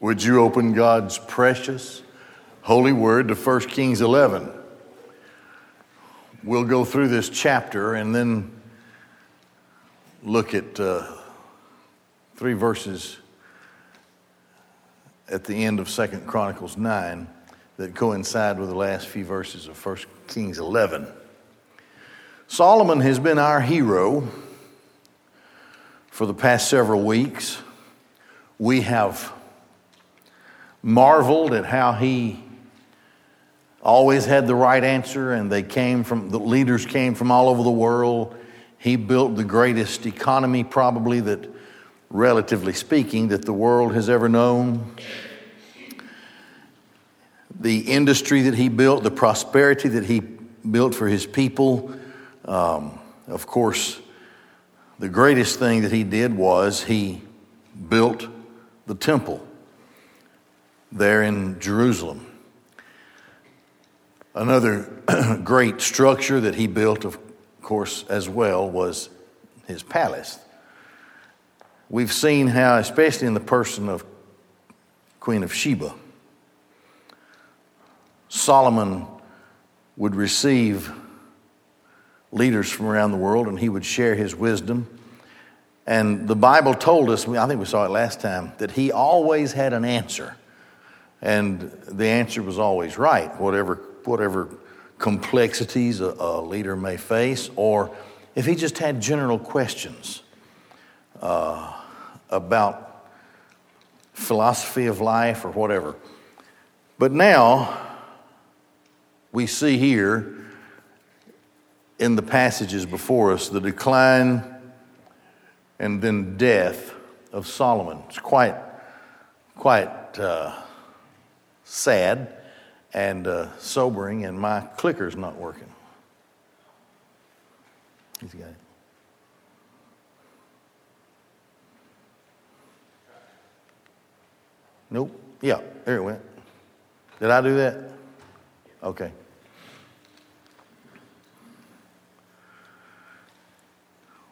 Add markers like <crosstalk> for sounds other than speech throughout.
Would you open God's precious, holy word to 1 Kings 11? We'll go through this chapter and then look at uh, three verses at the end of 2 Chronicles 9 that coincide with the last few verses of 1 Kings 11. Solomon has been our hero for the past several weeks. We have marveled at how he always had the right answer and they came from the leaders came from all over the world. He built the greatest economy probably that relatively speaking that the world has ever known. The industry that he built the prosperity that he built for his people um, of course the greatest thing that he did was he built the temple there in Jerusalem. Another <clears throat> great structure that he built, of course, as well, was his palace. We've seen how, especially in the person of Queen of Sheba, Solomon would receive leaders from around the world and he would share his wisdom. And the Bible told us, I think we saw it last time, that he always had an answer and the answer was always right, whatever, whatever complexities a, a leader may face, or if he just had general questions uh, about philosophy of life or whatever. But now, we see here in the passages before us the decline and then death of Solomon. It's quite, quite. Uh, sad and uh, sobering, and my clicker's not working. He's got it. Nope. Yeah, there it went. Did I do that? Okay.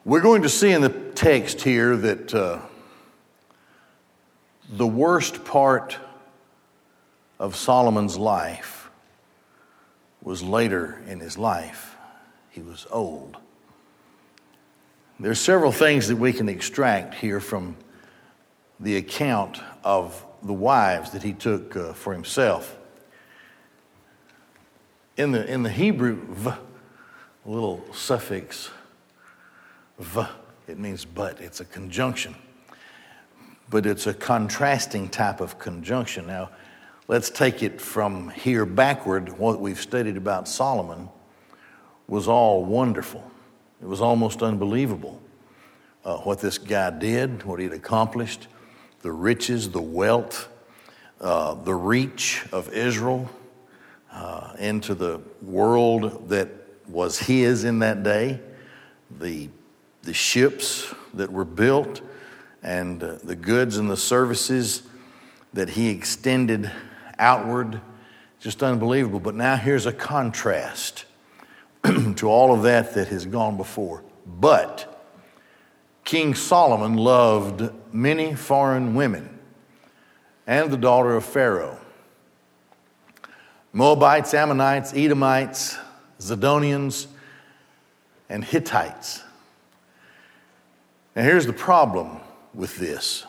We're going to see in the text here that uh, the worst part of Solomon's life was later in his life. He was old. There's several things that we can extract here from the account of the wives that he took uh, for himself. In the, in the Hebrew, v, little suffix v, it means but. It's a conjunction, but it's a contrasting type of conjunction. Now, Let's take it from here backward. What we've studied about Solomon was all wonderful. It was almost unbelievable uh, what this guy did, what he'd accomplished, the riches, the wealth, uh, the reach of Israel uh, into the world that was his in that day, the, the ships that were built, and uh, the goods and the services that he extended outward, just unbelievable. But now here's a contrast <clears throat> to all of that that has gone before. But King Solomon loved many foreign women and the daughter of Pharaoh Moabites, Ammonites, Edomites, Zidonians, and Hittites. Now, here's the problem with this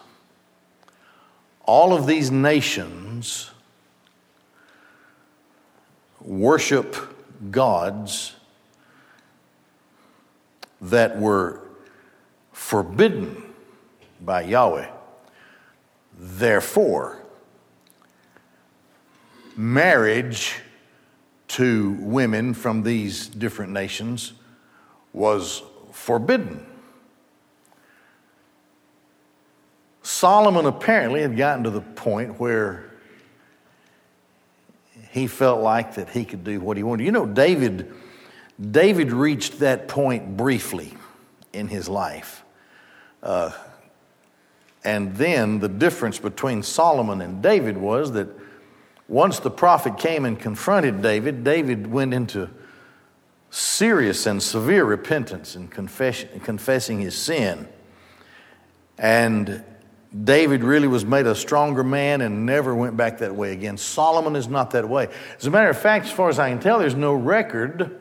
all of these nations worship gods that were forbidden by Yahweh. Therefore, marriage to women from these different nations was forbidden. Solomon apparently had gotten to the point where he felt like that he could do what he wanted. You know, David, David reached that point briefly in his life. Uh, and then the difference between Solomon and David was that once the prophet came and confronted David, David went into serious and severe repentance and confessing his sin. And David really was made a stronger man and never went back that way again. Solomon is not that way. As a matter of fact, as far as I can tell, there's no record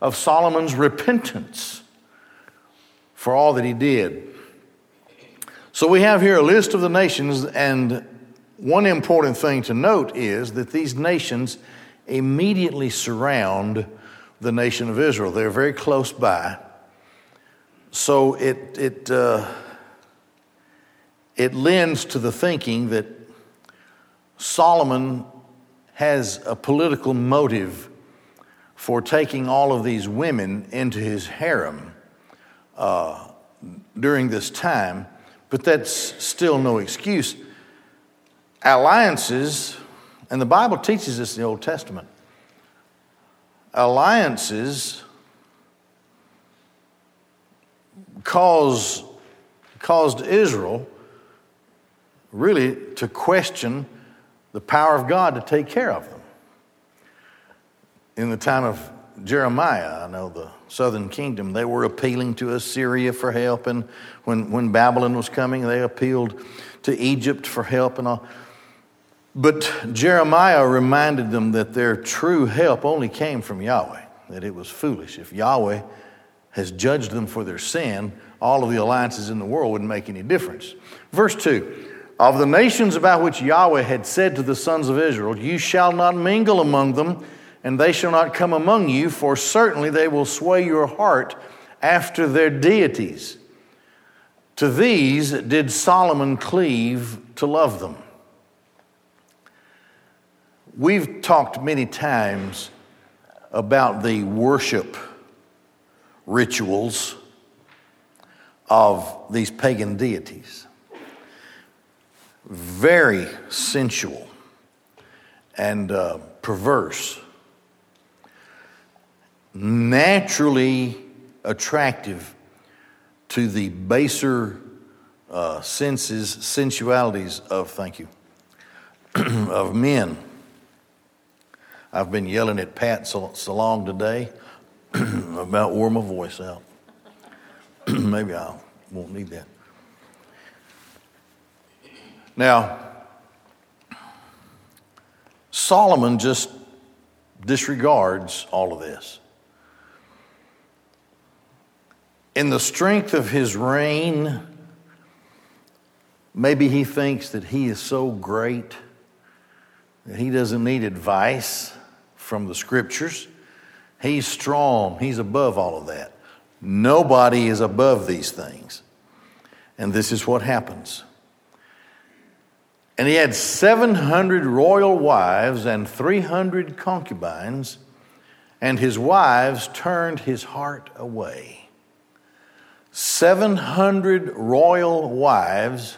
of Solomon's repentance for all that he did. So we have here a list of the nations, and one important thing to note is that these nations immediately surround the nation of Israel. They're very close by. So it, it, uh, it lends to the thinking that Solomon has a political motive for taking all of these women into his harem uh, during this time, but that's still no excuse. Alliances, and the Bible teaches this in the Old Testament, alliances cause, caused Israel really to question the power of God to take care of them. In the time of Jeremiah, I know the southern kingdom, they were appealing to Assyria for help. And when, when Babylon was coming, they appealed to Egypt for help and all. But Jeremiah reminded them that their true help only came from Yahweh, that it was foolish. If Yahweh has judged them for their sin, all of the alliances in the world wouldn't make any difference. Verse 2 Of the nations about which Yahweh had said to the sons of Israel, You shall not mingle among them, and they shall not come among you, for certainly they will sway your heart after their deities. To these did Solomon cleave to love them. We've talked many times about the worship rituals of these pagan deities. Very sensual and uh, perverse, naturally attractive to the baser uh, senses, sensualities of, thank you, <clears throat> of men. I've been yelling at Pat so, so long today <clears throat> about wore my voice out. <clears throat> Maybe I won't need that. Now, Solomon just disregards all of this. In the strength of his reign, maybe he thinks that he is so great that he doesn't need advice from the scriptures. He's strong, he's above all of that. Nobody is above these things. And this is what happens. And he had 700 royal wives and 300 concubines, and his wives turned his heart away. 700 royal wives,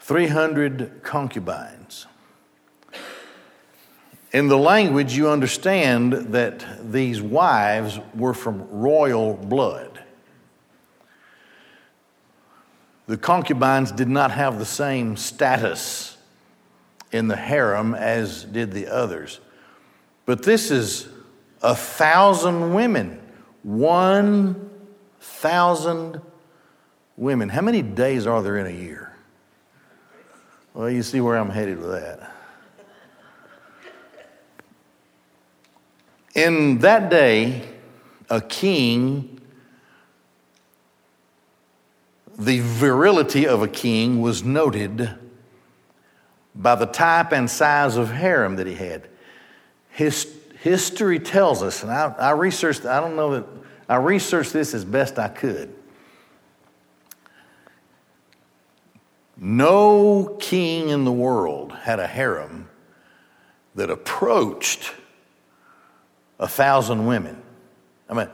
300 concubines. In the language, you understand that these wives were from royal blood. The concubines did not have the same status in the harem as did the others. But this is a thousand women. One thousand women. How many days are there in a year? Well, you see where I'm headed with that. In that day, a king, the virility of a king was noted by the type and size of harem that he had. His, history tells us, and I, I researched, I don't know that, I researched this as best I could. No king in the world had a harem that approached a thousand women. I mean,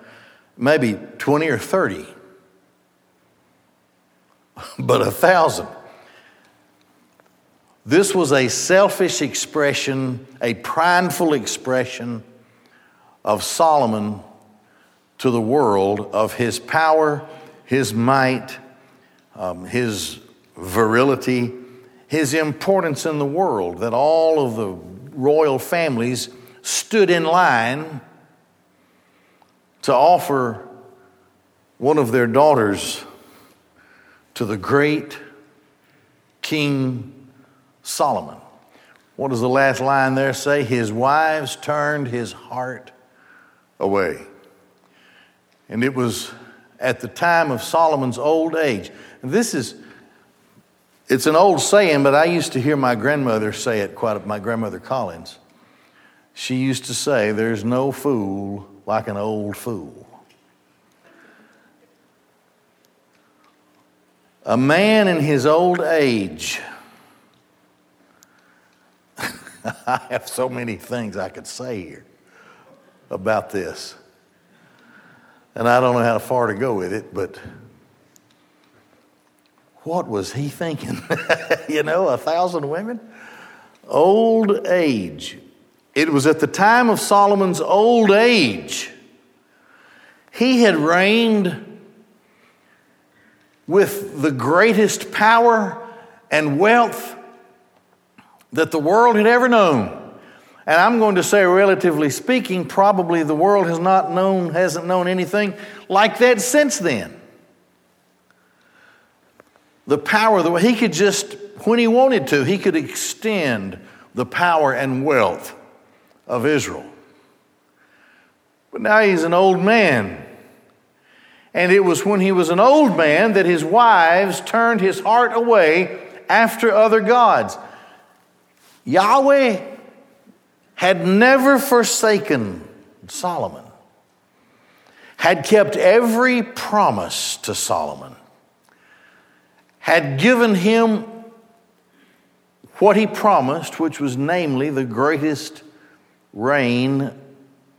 maybe 20 or 30, but a thousand. This was a selfish expression, a prideful expression of Solomon to the world of his power, his might, um, his virility, his importance in the world, that all of the royal families stood in line to offer one of their daughters to the great King Solomon. What does the last line there say? His wives turned his heart away. And it was at the time of Solomon's old age. And this is, it's an old saying, but I used to hear my grandmother say it quite, my grandmother Collins. She used to say, There's no fool like an old fool. A man in his old age. <laughs> I have so many things I could say here about this. And I don't know how far to go with it, but what was he thinking? <laughs> you know, a thousand women? Old age. It was at the time of Solomon's old age. He had reigned with the greatest power and wealth that the world had ever known. And I'm going to say, relatively speaking, probably the world has not known, hasn't known anything like that since then. The power, the way he could just, when he wanted to, he could extend the power and wealth of Israel. But now he's an old man. And it was when he was an old man that his wives turned his heart away after other gods. Yahweh had never forsaken Solomon, had kept every promise to Solomon, had given him what he promised, which was namely the greatest reign,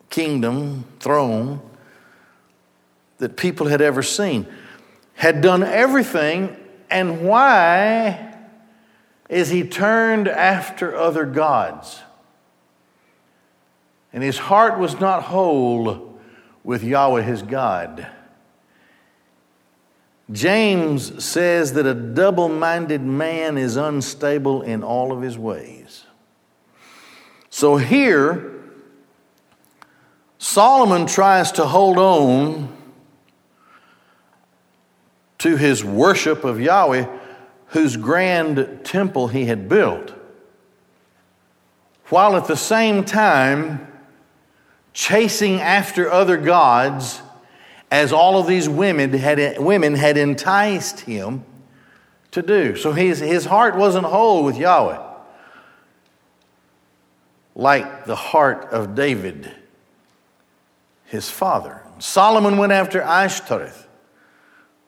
kingdom, throne that people had ever seen, had done everything, and why is he turned after other gods? And his heart was not whole with Yahweh his God. James says that a double minded man is unstable in all of his ways. So here, Solomon tries to hold on to his worship of Yahweh, whose grand temple he had built, while at the same time chasing after other gods, as all of these women had, women had enticed him to do. So his, his heart wasn't whole with Yahweh, like the heart of David, his father. Solomon went after Ashtoreth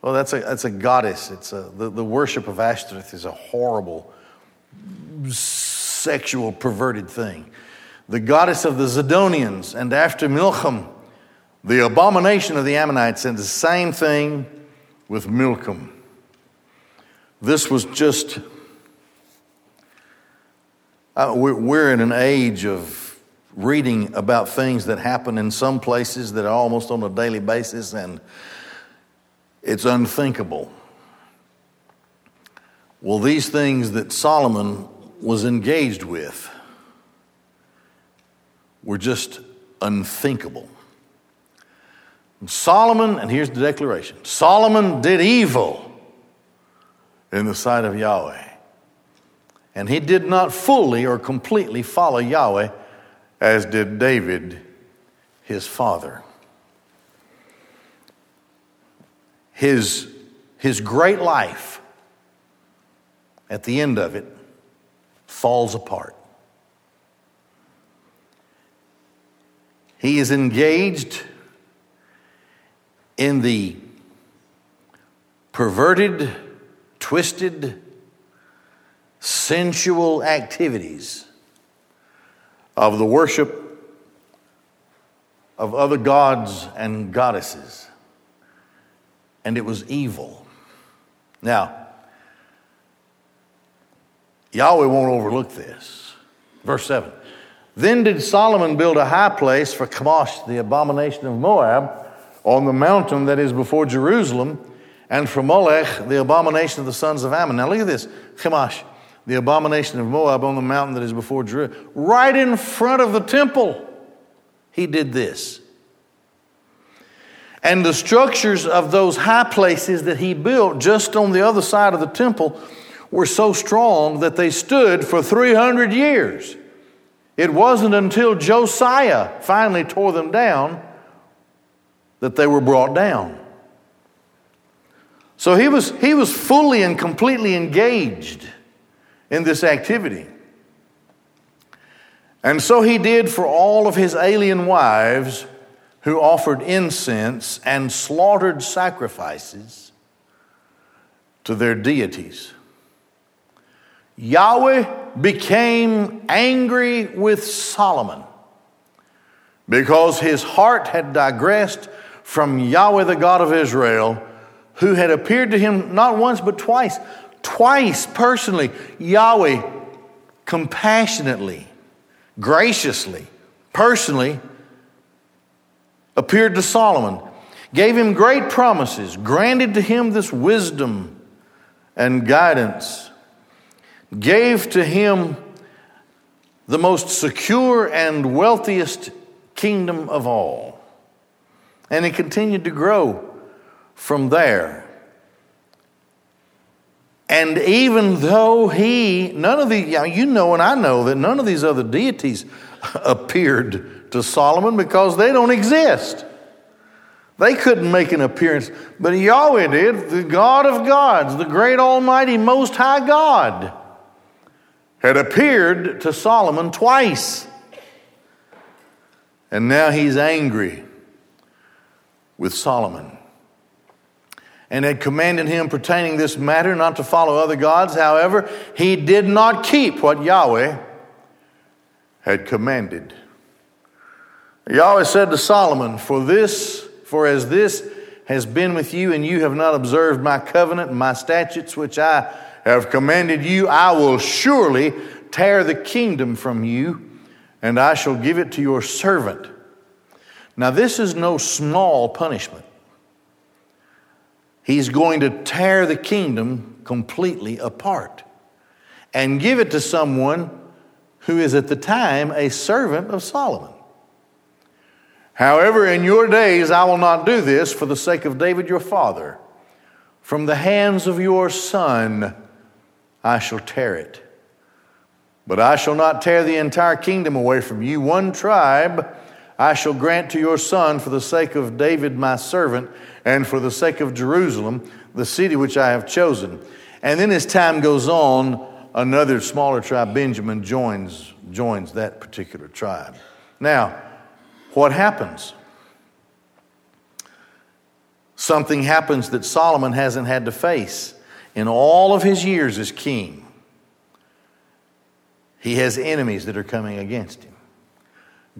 well, that's a, that's a goddess. It's a, the, the worship of Ashtoreth is a horrible, sexual, perverted thing. The goddess of the Zidonians, and after Milcom, the abomination of the Ammonites, and the same thing with Milcom. This was just, uh, we're, we're in an age of reading about things that happen in some places that are almost on a daily basis, and it's unthinkable. Well, these things that Solomon was engaged with were just unthinkable. Solomon, and here's the declaration Solomon did evil in the sight of Yahweh. And he did not fully or completely follow Yahweh as did David, his father. His, his great life, at the end of it, falls apart. He is engaged in the perverted, twisted, sensual activities of the worship of other gods and goddesses and it was evil. Now, Yahweh won't overlook this. Verse 7 Then did Solomon build a high place for Chemosh, the abomination of Moab, on the mountain that is before Jerusalem, and for Molech, the abomination of the sons of Ammon. Now look at this Chemosh, the abomination of Moab on the mountain that is before Jerusalem. Right in front of the temple, he did this. And the structures of those high places that he built just on the other side of the temple were so strong that they stood for 300 years. It wasn't until Josiah finally tore them down that they were brought down. So he was, he was fully and completely engaged in this activity. And so he did for all of his alien wives who offered incense and slaughtered sacrifices to their deities. Yahweh became angry with Solomon because his heart had digressed from Yahweh, the God of Israel, who had appeared to him not once but twice, twice personally. Yahweh compassionately, graciously, personally appeared to Solomon, gave him great promises, granted to him this wisdom and guidance, gave to him the most secure and wealthiest kingdom of all. And he continued to grow from there. And even though he, none of the, you know, and I know that none of these other deities appeared to Solomon because they don't exist. They couldn't make an appearance, but Yahweh did, the God of gods, the great Almighty Most High God, had appeared to Solomon twice. And now he's angry with Solomon and had commanded him pertaining this matter not to follow other gods. However, he did not keep what Yahweh had commanded. Yahweh said to Solomon, For this, for as this has been with you, and you have not observed my covenant and my statutes which I have commanded you, I will surely tear the kingdom from you, and I shall give it to your servant. Now, this is no small punishment. He's going to tear the kingdom completely apart and give it to someone who is at the time a servant of Solomon. However, in your days I will not do this for the sake of David your father. From the hands of your son I shall tear it. But I shall not tear the entire kingdom away from you. One tribe I shall grant to your son for the sake of David my servant and for the sake of Jerusalem, the city which I have chosen. And then as time goes on, another smaller tribe, Benjamin, joins, joins that particular tribe. Now, what happens? Something happens that Solomon hasn't had to face in all of his years as king. He has enemies that are coming against him.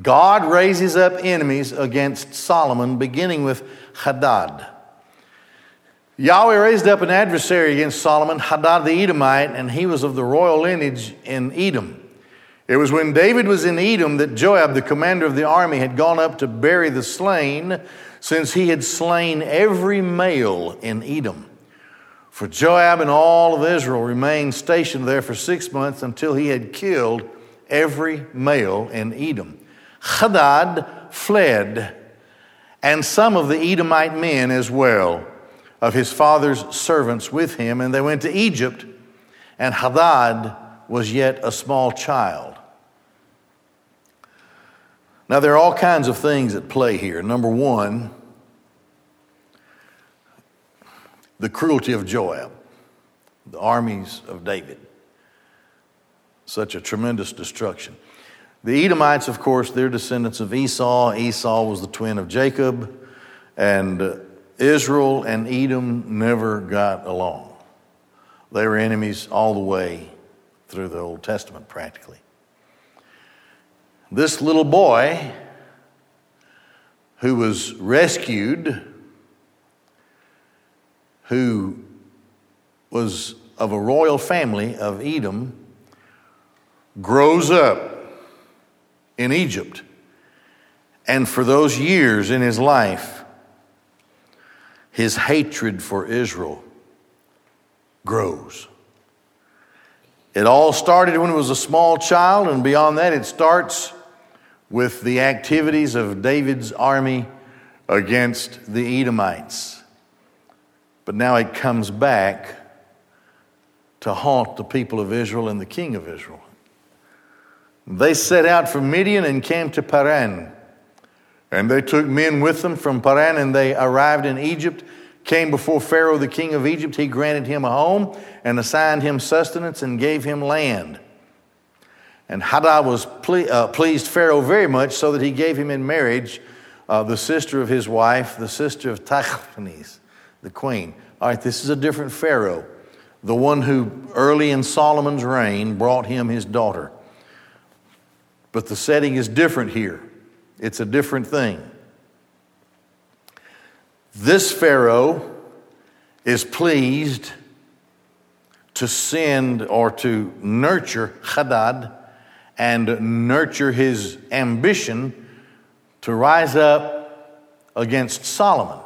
God raises up enemies against Solomon, beginning with Hadad. Yahweh raised up an adversary against Solomon, Hadad the Edomite, and he was of the royal lineage in Edom. It was when David was in Edom that Joab, the commander of the army, had gone up to bury the slain, since he had slain every male in Edom. For Joab and all of Israel remained stationed there for six months until he had killed every male in Edom. Hadad fled, and some of the Edomite men as well, of his father's servants with him, and they went to Egypt, and Hadad was yet a small child. Now, there are all kinds of things at play here. Number one, the cruelty of Joab, the armies of David. Such a tremendous destruction. The Edomites, of course, they're descendants of Esau. Esau was the twin of Jacob, and uh, Israel and Edom never got along. They were enemies all the way through the Old Testament, practically. This little boy who was rescued, who was of a royal family of Edom, grows up in Egypt. And for those years in his life, his hatred for Israel grows. It all started when he was a small child, and beyond that, it starts with the activities of David's army against the Edomites. But now it comes back to haunt the people of Israel and the king of Israel. They set out from Midian and came to Paran. And they took men with them from Paran, and they arrived in Egypt, came before Pharaoh, the king of Egypt. He granted him a home and assigned him sustenance and gave him land. And Hadad was ple- uh, pleased Pharaoh very much, so that he gave him in marriage uh, the sister of his wife, the sister of Tachpenes, the queen. All right, this is a different Pharaoh, the one who early in Solomon's reign brought him his daughter. But the setting is different here, it's a different thing. This Pharaoh is pleased to send or to nurture Hadad and nurture his ambition to rise up against Solomon.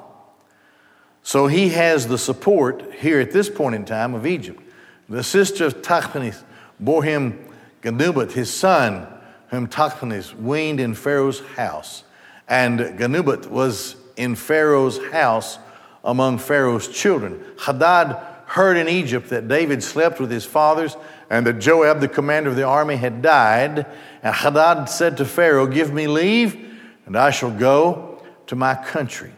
So he has the support here at this point in time of Egypt. The sister of Tachpenes bore him Genubat, his son, whom Tachpenes weaned in Pharaoh's house. And Genubat was in Pharaoh's house among Pharaoh's children. Hadad heard in Egypt that David slept with his fathers and that Joab, the commander of the army, had died. And Hadad said to Pharaoh, Give me leave, and I shall go to my country.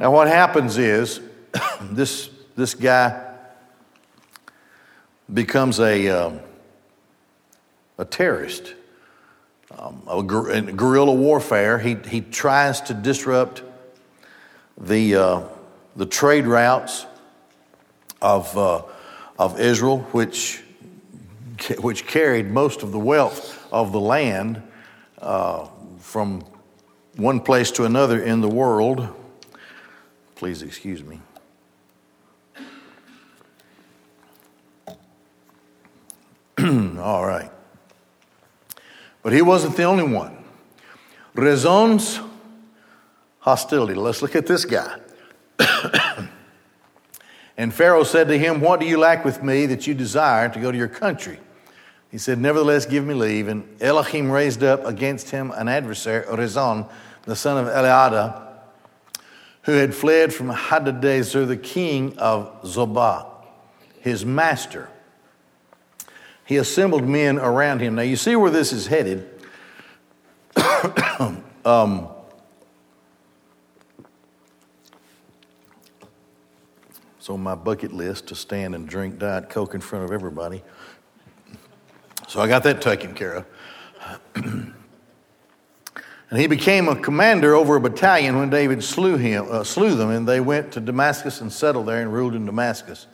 Now, what happens is <coughs> this, this guy becomes a, um, a terrorist um, a guerrilla warfare. He, he tries to disrupt the, uh, the trade routes of, uh, of Israel, which, <laughs> which carried most of the wealth of the land uh, from one place to another in the world. Please excuse me. <clears throat> All right. But he wasn't the only one. Rezon's hostility. Let's look at this guy. <coughs> and Pharaoh said to him, What do you lack with me that you desire to go to your country? He said, Nevertheless, give me leave. And Elohim raised up against him an adversary, Rezon, the son of Eliada, who had fled from Hadadezer, the king of Zobah, his master he assembled men around him. Now, you see where this is headed. <coughs> um, it's on my bucket list to stand and drink Diet Coke in front of everybody. So I got that taken care of. and he became a commander over a battalion when David slew him, uh, slew them, and they went to Damascus and settled there and ruled in Damascus.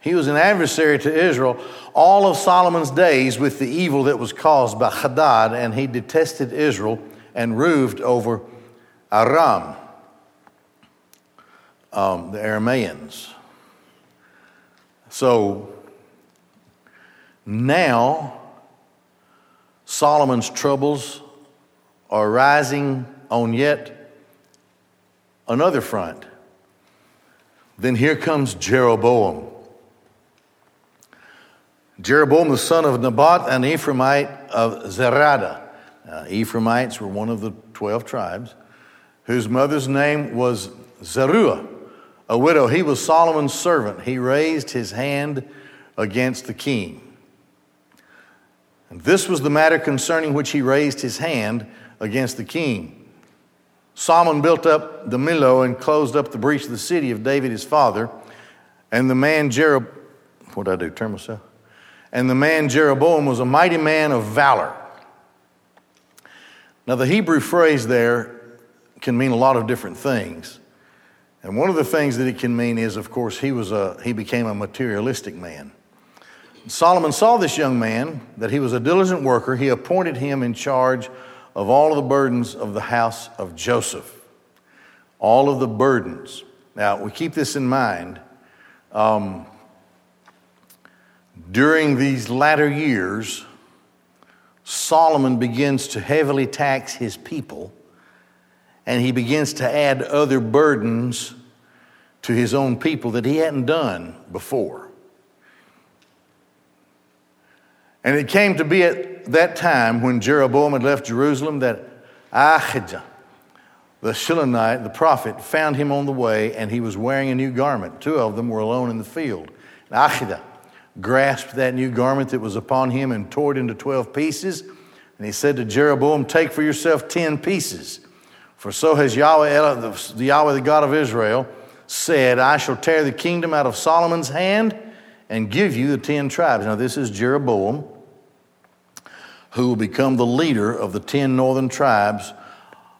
He was an adversary to Israel all of Solomon's days with the evil that was caused by Hadad, and he detested Israel and roved over Aram, um, the Arameans. So now Solomon's troubles are rising on yet another front. Then here comes Jeroboam. Jeroboam, the son of Nebat, an Ephraimite of Zerada. Uh, Ephraimites were one of the 12 tribes, whose mother's name was Zeruah, a widow. He was Solomon's servant. He raised his hand against the king. And this was the matter concerning which he raised his hand against the king. Solomon built up the Millo and closed up the breach of the city of David his father. And the man Jeroboam, what did I do? Turn myself? And the man Jeroboam was a mighty man of valor. Now, the Hebrew phrase there can mean a lot of different things. And one of the things that it can mean is, of course, he, was a, he became a materialistic man. Solomon saw this young man, that he was a diligent worker. He appointed him in charge of all of the burdens of the house of Joseph. All of the burdens. Now, we keep this in mind. Um, during these latter years, Solomon begins to heavily tax his people and he begins to add other burdens to his own people that he hadn't done before. And it came to be at that time when Jeroboam had left Jerusalem that Ahijah, the Shilonite, the prophet, found him on the way and he was wearing a new garment. Two of them were alone in the field. And Ahijah grasped that new garment that was upon him and tore it into 12 pieces. And he said to Jeroboam, Take for yourself 10 pieces. For so has Yahweh, the Yahweh, the God of Israel, said, I shall tear the kingdom out of Solomon's hand and give you the 10 tribes. Now, this is Jeroboam, who will become the leader of the 10 northern tribes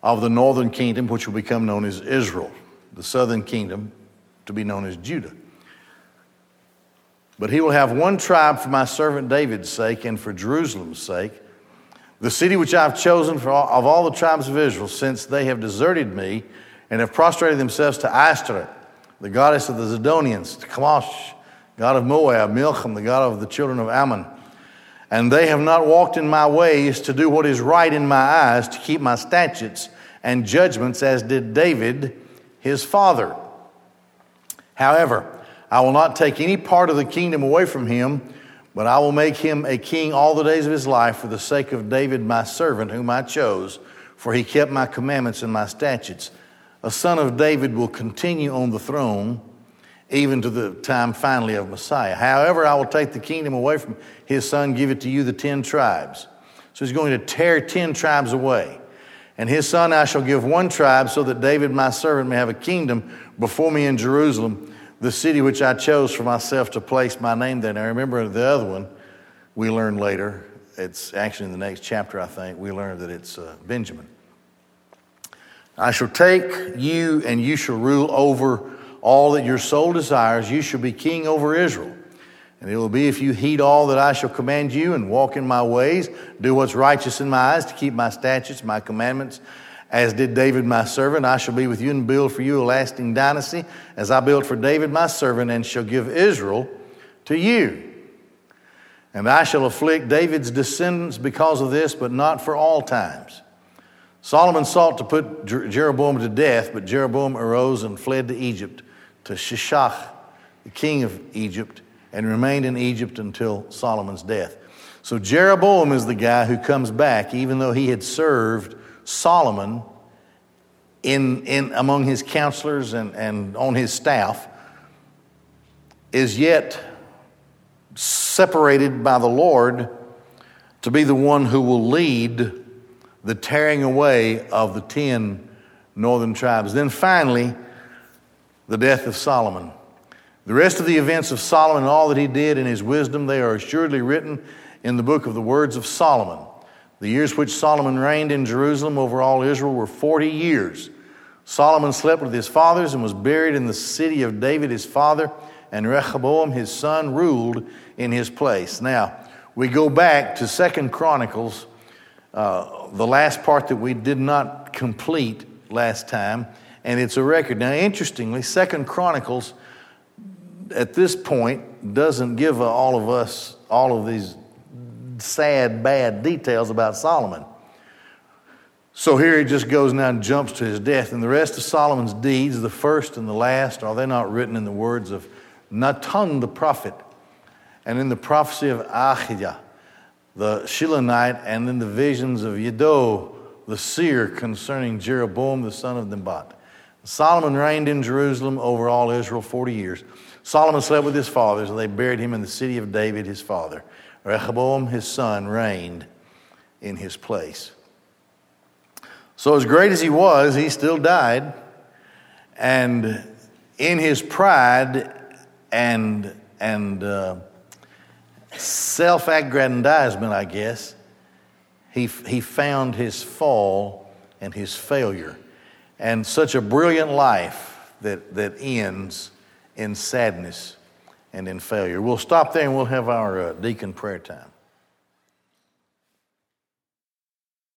of the northern kingdom, which will become known as Israel, the southern kingdom to be known as Judah. But he will have one tribe for my servant David's sake and for Jerusalem's sake, the city which I've chosen for all, of all the tribes of Israel, since they have deserted me and have prostrated themselves to Ashtoreth, the goddess of the Zidonians, to Chemosh, God of Moab, Milcom, the God of the children of Ammon. And they have not walked in my ways to do what is right in my eyes, to keep my statutes and judgments, as did David, his father. However, I will not take any part of the kingdom away from him, but I will make him a king all the days of his life for the sake of David, my servant, whom I chose, for he kept my commandments and my statutes. A son of David will continue on the throne even to the time finally of Messiah. However, I will take the kingdom away from his son, give it to you, the ten tribes. So he's going to tear ten tribes away. And his son I shall give one tribe, so that David, my servant, may have a kingdom before me in Jerusalem the city which I chose for myself to place my name there. Now, remember the other one we learned later. It's actually in the next chapter, I think. We learned that it's uh, Benjamin. I shall take you, and you shall rule over all that your soul desires. You shall be king over Israel. And it will be if you heed all that I shall command you and walk in my ways, do what's righteous in my eyes, to keep my statutes, my commandments, as did David my servant, I shall be with you and build for you a lasting dynasty, as I built for David my servant, and shall give Israel to you. And I shall afflict David's descendants because of this, but not for all times. Solomon sought to put Jeroboam to death, but Jeroboam arose and fled to Egypt, to Shishak, the king of Egypt, and remained in Egypt until Solomon's death. So Jeroboam is the guy who comes back, even though he had served Solomon in, in among his counselors and, and on his staff is yet separated by the Lord to be the one who will lead the tearing away of the ten northern tribes. Then finally, the death of Solomon. The rest of the events of Solomon and all that he did in his wisdom, they are assuredly written in the book of the words of Solomon. The years which Solomon reigned in Jerusalem over all Israel were 40 years. Solomon slept with his fathers and was buried in the city of David his father, and Rehoboam his son ruled in his place. Now, we go back to Second Chronicles, uh, the last part that we did not complete last time, and it's a record. Now, interestingly, Second Chronicles at this point doesn't give all of us all of these sad, bad details about Solomon. So here he just goes now and jumps to his death. And the rest of Solomon's deeds, the first and the last, are they not written in the words of Nathan the prophet and in the prophecy of Ahijah, the Shilonite, and in the visions of Iddo, the seer, concerning Jeroboam the son of Nebat? Solomon reigned in Jerusalem over all Israel 40 years. Solomon slept with his fathers, and they buried him in the city of David, his father. Rehoboam, his son, reigned in his place. So, as great as he was, he still died. And in his pride and, and uh, self aggrandizement, I guess, he, he found his fall and his failure. And such a brilliant life that, that ends in sadness and in failure. We'll stop there and we'll have our uh, deacon prayer time.